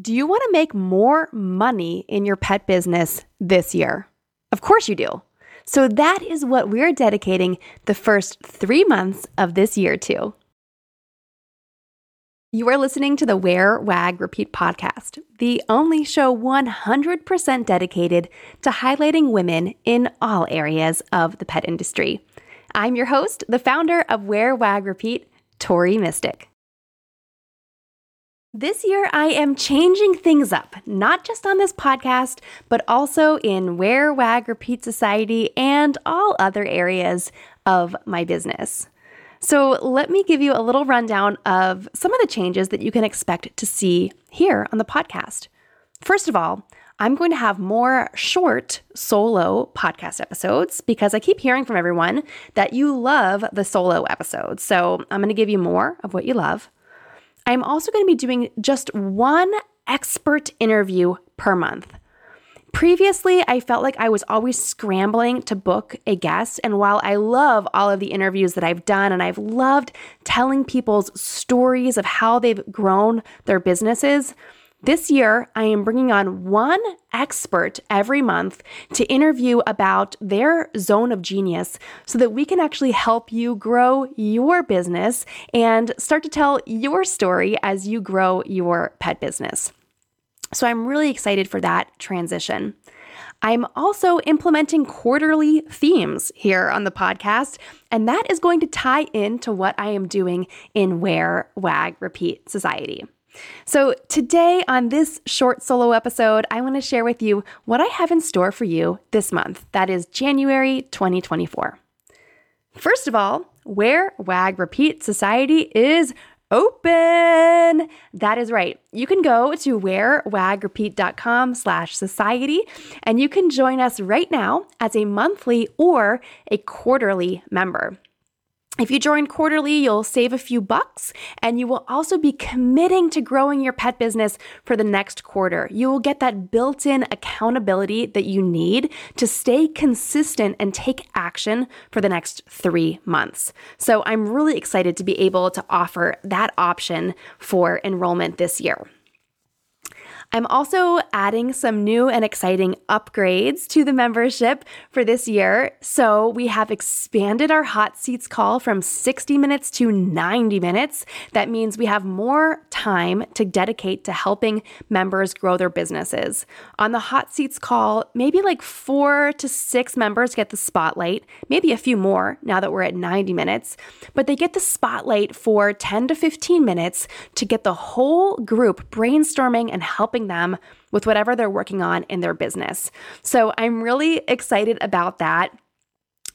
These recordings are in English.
Do you want to make more money in your pet business this year? Of course you do. So that is what we're dedicating the first three months of this year to. You are listening to the Wear, Wag, Repeat podcast, the only show 100% dedicated to highlighting women in all areas of the pet industry. I'm your host, the founder of Wear, Wag, Repeat, Tori Mistick. This year, I am changing things up, not just on this podcast, but also in Wear, Wag, Repeat Society and all other areas of my business. So, let me give you a little rundown of some of the changes that you can expect to see here on the podcast. First of all, I'm going to have more short solo podcast episodes because I keep hearing from everyone that you love the solo episodes. So, I'm going to give you more of what you love. I'm also going to be doing just one expert interview per month. Previously, I felt like I was always scrambling to book a guest. And while I love all of the interviews that I've done and I've loved telling people's stories of how they've grown their businesses, this year, I am bringing on one expert every month to interview about their zone of genius so that we can actually help you grow your business and start to tell your story as you grow your pet business. So I'm really excited for that transition. I'm also implementing quarterly themes here on the podcast, and that is going to tie into what I am doing in Wear, Wag, Repeat Society. So, today on this short solo episode, I want to share with you what I have in store for you this month. That is January 2024. First of all, Wear Wag Repeat Society is open. That is right. You can go to wearwagrepeat.com slash society and you can join us right now as a monthly or a quarterly member. If you join quarterly, you'll save a few bucks and you will also be committing to growing your pet business for the next quarter. You will get that built in accountability that you need to stay consistent and take action for the next three months. So I'm really excited to be able to offer that option for enrollment this year. I'm also adding some new and exciting upgrades to the membership for this year. So we have expanded our hot seats call from 60 minutes to 90 minutes. That means we have more time to dedicate to helping members grow their businesses. On the hot seats call, maybe like four to six members get the spotlight, maybe a few more now that we're at 90 minutes, but they get the spotlight for 10 to 15 minutes to get the whole group brainstorming and helping helping them with whatever they're working on in their business. So I'm really excited about that.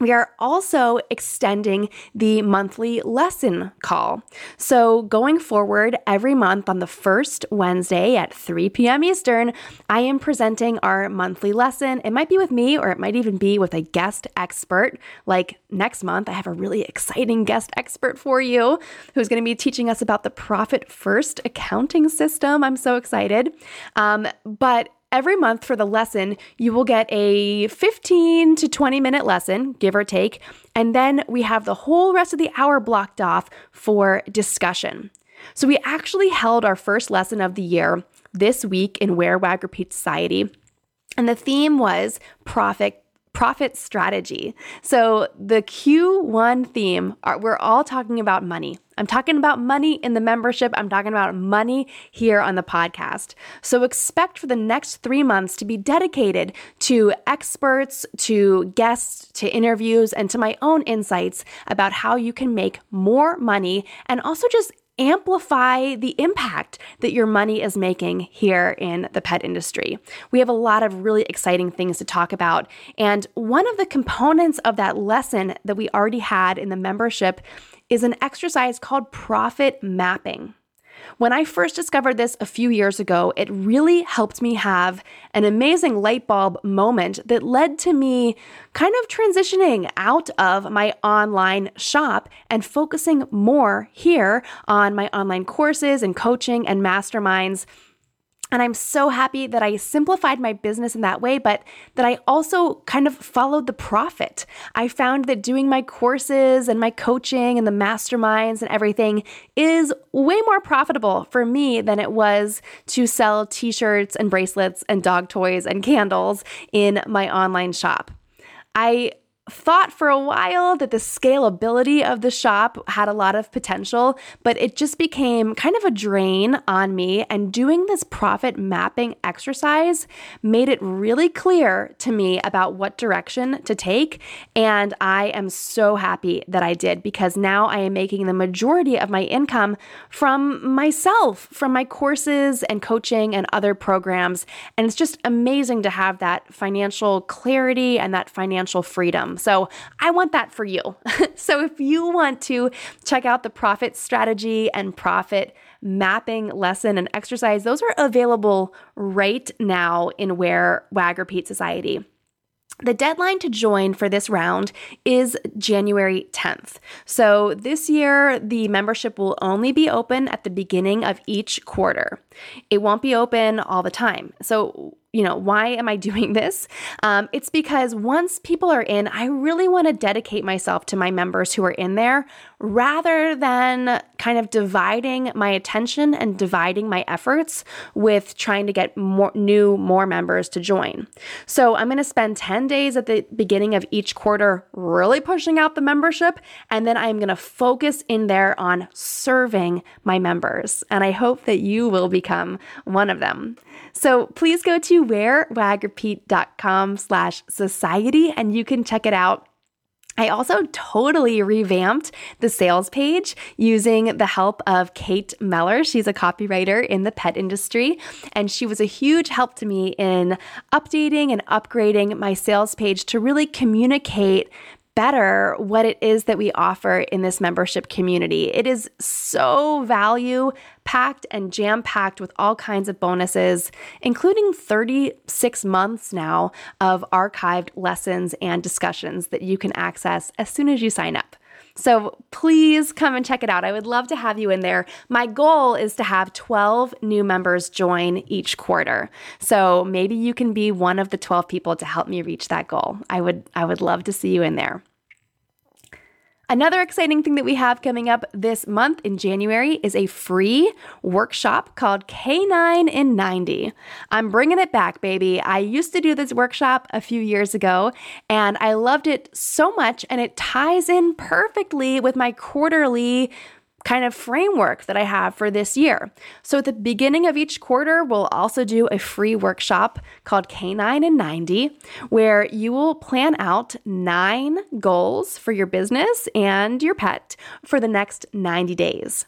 We are also extending the monthly lesson call. So, going forward, every month on the first Wednesday at 3 p.m. Eastern, I am presenting our monthly lesson. It might be with me or it might even be with a guest expert. Like next month, I have a really exciting guest expert for you who's going to be teaching us about the Profit First accounting system. I'm so excited. Um, but Every month for the lesson, you will get a 15 to 20 minute lesson, give or take, and then we have the whole rest of the hour blocked off for discussion. So we actually held our first lesson of the year this week in Wear Wag Repeat Society, and the theme was profit profit strategy. So, the Q1 theme, are, we're all talking about money. I'm talking about money in the membership. I'm talking about money here on the podcast. So, expect for the next three months to be dedicated to experts, to guests, to interviews, and to my own insights about how you can make more money and also just amplify the impact that your money is making here in the pet industry. We have a lot of really exciting things to talk about. And one of the components of that lesson that we already had in the membership is an exercise called profit mapping. When I first discovered this a few years ago, it really helped me have an amazing light bulb moment that led to me kind of transitioning out of my online shop and focusing more here on my online courses and coaching and masterminds And I'm so happy that I simplified my business in that way, but that I also kind of followed the profit. I found that doing my courses and my coaching and the masterminds and everything is way more profitable for me than it was to sell t shirts and bracelets and dog toys and candles in my online shop. I thought for a while that the scalability of the shop had a lot of potential, but it just became kind of a drain on me. And doing this profit mapping exercise made it really clear to me about what direction to take. And I am so happy that I did because now I am making the majority of my income from myself, from my courses and coaching and other programs. And it's just amazing to have that financial clarity and that financial freedom. So I want that for you. so if you want to check out the profit strategy and profit mapping lesson and exercise, those are available right now in Wear Wag Repeat Society. The deadline to join for this round is January 10th. So this year, the membership will only be open at the beginning of each quarter. It won't be open all the time. So you know, why am I doing this? Um, it's because once people are in, I really want to dedicate myself to my members who are in there rather than kind of dividing my attention and dividing my efforts with trying to get more new, more members to join. So I'm going to spend 10 days at the beginning of each quarter really pushing out the membership. And then I'm going to focus in there on serving my members. And I hope that you will become one of them. So please go to wearwagrepeat.com slash society and you can check it out. I also totally revamped the sales page using the help of Kate Meller. She's a copywriter in the pet industry, and she was a huge help to me in updating and upgrading my sales page to really communicate better what it is that we offer in this membership community. It is so value packed and jam packed with all kinds of bonuses, including 36 months now of archived lessons and discussions that you can access as soon as you sign up. So please come and check it out. I would love to have you in there. My goal is to have 12 new members join each quarter. So maybe you can be one of the 12 people to help me reach that goal. I would I would love to see you in there. Another exciting thing that we have coming up this month in January is a free workshop called K9 in 90. I'm bringing it back, baby. I used to do this workshop a few years ago and I loved it so much, and it ties in perfectly with my quarterly kind of framework that I have for this year. So at the beginning of each quarter, we'll also do a free workshop called K9 and 90, where you will plan out nine goals for your business and your pet for the next 90 days.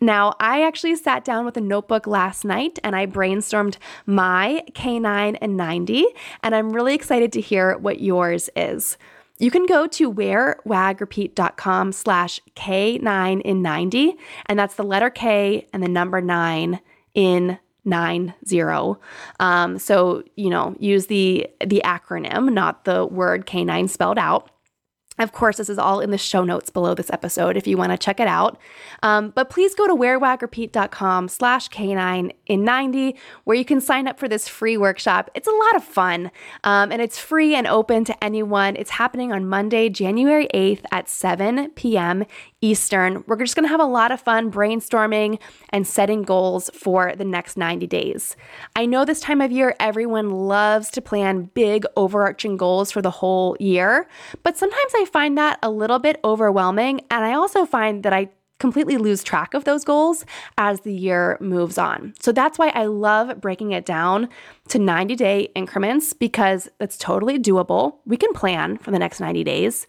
Now, I actually sat down with a notebook last night and I brainstormed my K9 and 90, and I'm really excited to hear what yours is. You can go to wearwagrepeat.com slash K9 in 90, and that's the letter K and the number nine in nine zero. Um, so you know, use the the acronym, not the word K9 spelled out. Of course, this is all in the show notes below this episode if you want to check it out. Um, but please go to wearwagrepeat.com slash K9 in 90 where you can sign up for this free workshop. It's a lot of fun um, and it's free and open to anyone. It's happening on Monday, January 8th at 7 p.m. Eastern. We're just going to have a lot of fun brainstorming and setting goals for the next 90 days. I know this time of year, everyone loves to plan big overarching goals for the whole year, but sometimes I find that a little bit overwhelming. And I also find that I completely lose track of those goals as the year moves on. So that's why I love breaking it down to 90 day increments because it's totally doable. We can plan for the next 90 days.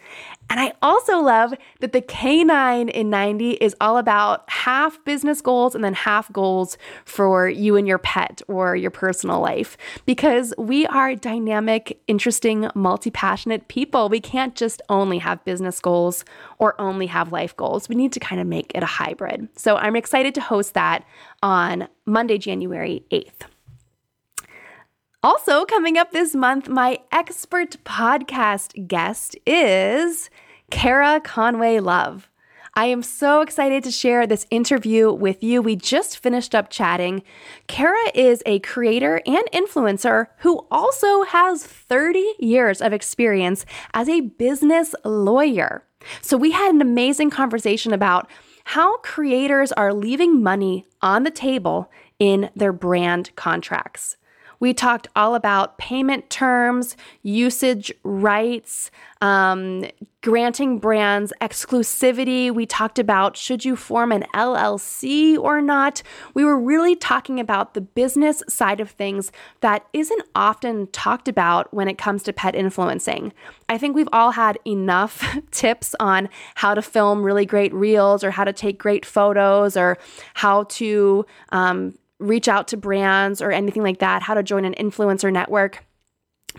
And I also love that the K9 in 90 is all about half business goals and then half goals for you and your pet or your personal life because we are dynamic, interesting, multi passionate people. We can't just only have business goals or only have life goals. We need to kind of make it a hybrid. So I'm excited to host that on Monday, January 8th. Also, coming up this month, my expert podcast guest is Kara Conway Love. I am so excited to share this interview with you. We just finished up chatting. Kara is a creator and influencer who also has 30 years of experience as a business lawyer. So we had an amazing conversation about how creators are leaving money on the table in their brand contracts. We talked all about payment terms, usage rights, um, granting brands exclusivity. We talked about should you form an LLC or not. We were really talking about the business side of things that isn't often talked about when it comes to pet influencing. I think we've all had enough tips on how to film really great reels or how to take great photos or how to um, reach out to brands or anything like that, how to join an influencer network.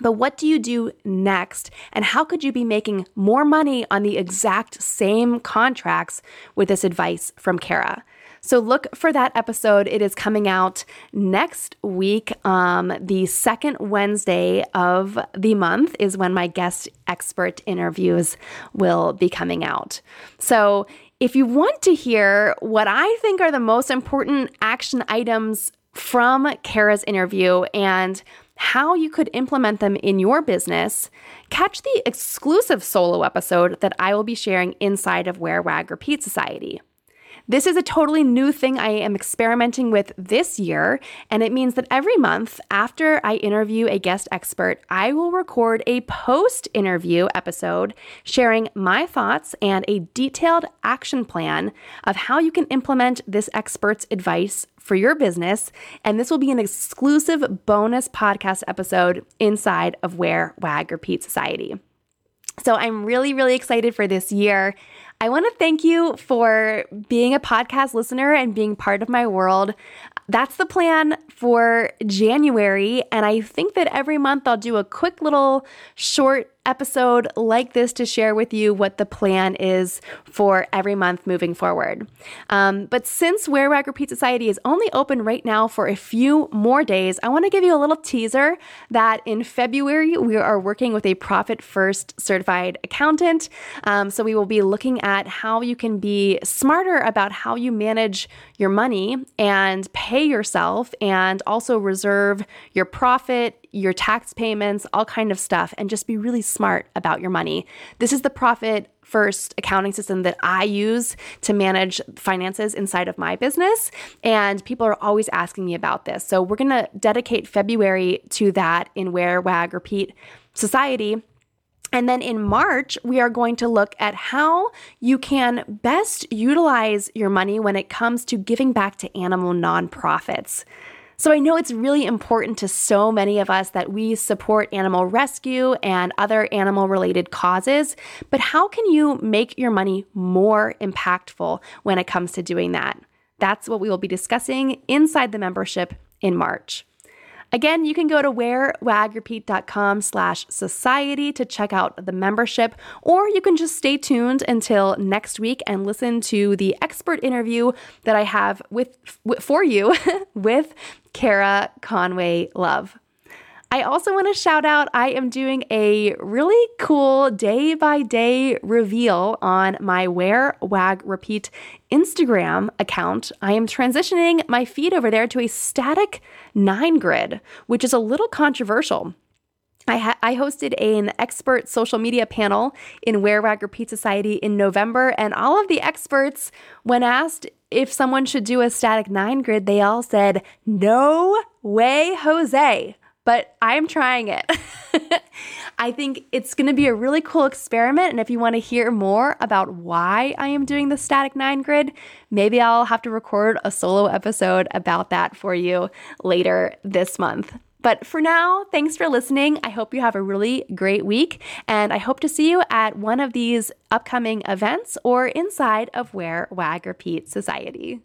But what do you do next? And how could you be making more money on the exact same contracts with this advice from Kara? So look for that episode. It is coming out next week. Um, the second Wednesday of the month is when my guest expert interviews will be coming out. So if you want to hear what I think are the most important action items from Kara's interview and how you could implement them in your business, catch the exclusive solo episode that I will be sharing inside of Wear Wag Repeat Society. This is a totally new thing I am experimenting with this year, and it means that every month after I interview a guest expert, I will record a post interview episode sharing my thoughts and a detailed action plan of how you can implement this expert's advice for your business. And this will be an exclusive bonus podcast episode inside of Wear Wag Repeat Society. So I'm really, really excited for this year. I want to thank you for being a podcast listener and being part of my world. That's the plan for January. And I think that every month I'll do a quick little short episode like this to share with you what the plan is for every month moving forward. Um, but since Wear Wag Repeat Society is only open right now for a few more days, I want to give you a little teaser that in February we are working with a Profit First certified accountant. Um, so we will be looking at how you can be smarter about how you manage your money and pay yourself and also reserve your profit your tax payments, all kind of stuff, and just be really smart about your money. This is the profit first accounting system that I use to manage finances inside of my business. And people are always asking me about this. So we're going to dedicate February to that in Wear Wag Repeat Society. And then in March, we are going to look at how you can best utilize your money when it comes to giving back to animal nonprofits. So I know it's really important to so many of us that we support animal rescue and other animal related causes, but how can you make your money more impactful when it comes to doing that? That's what we will be discussing inside the membership in March. Again, you can go to wearwagrepeat.com slash society to check out the membership, or you can just stay tuned until next week and listen to the expert interview that I have with for you with Kara Conway Love. I also want to shout out I am doing a really cool day by day reveal on my Wear Wag Repeat Instagram account. I am transitioning my feed over there to a static nine grid, which is a little controversial. I, ha- I hosted an expert social media panel in Wear Wag Repeat Society in November, and all of the experts, when asked if someone should do a static nine grid, they all said, No way, Jose but I'm trying it. I think it's going to be a really cool experiment. And if you want to hear more about why I am doing the static nine grid, maybe I'll have to record a solo episode about that for you later this month. But for now, thanks for listening. I hope you have a really great week, and I hope to see you at one of these upcoming events or inside of Wear Wag Repeat Society.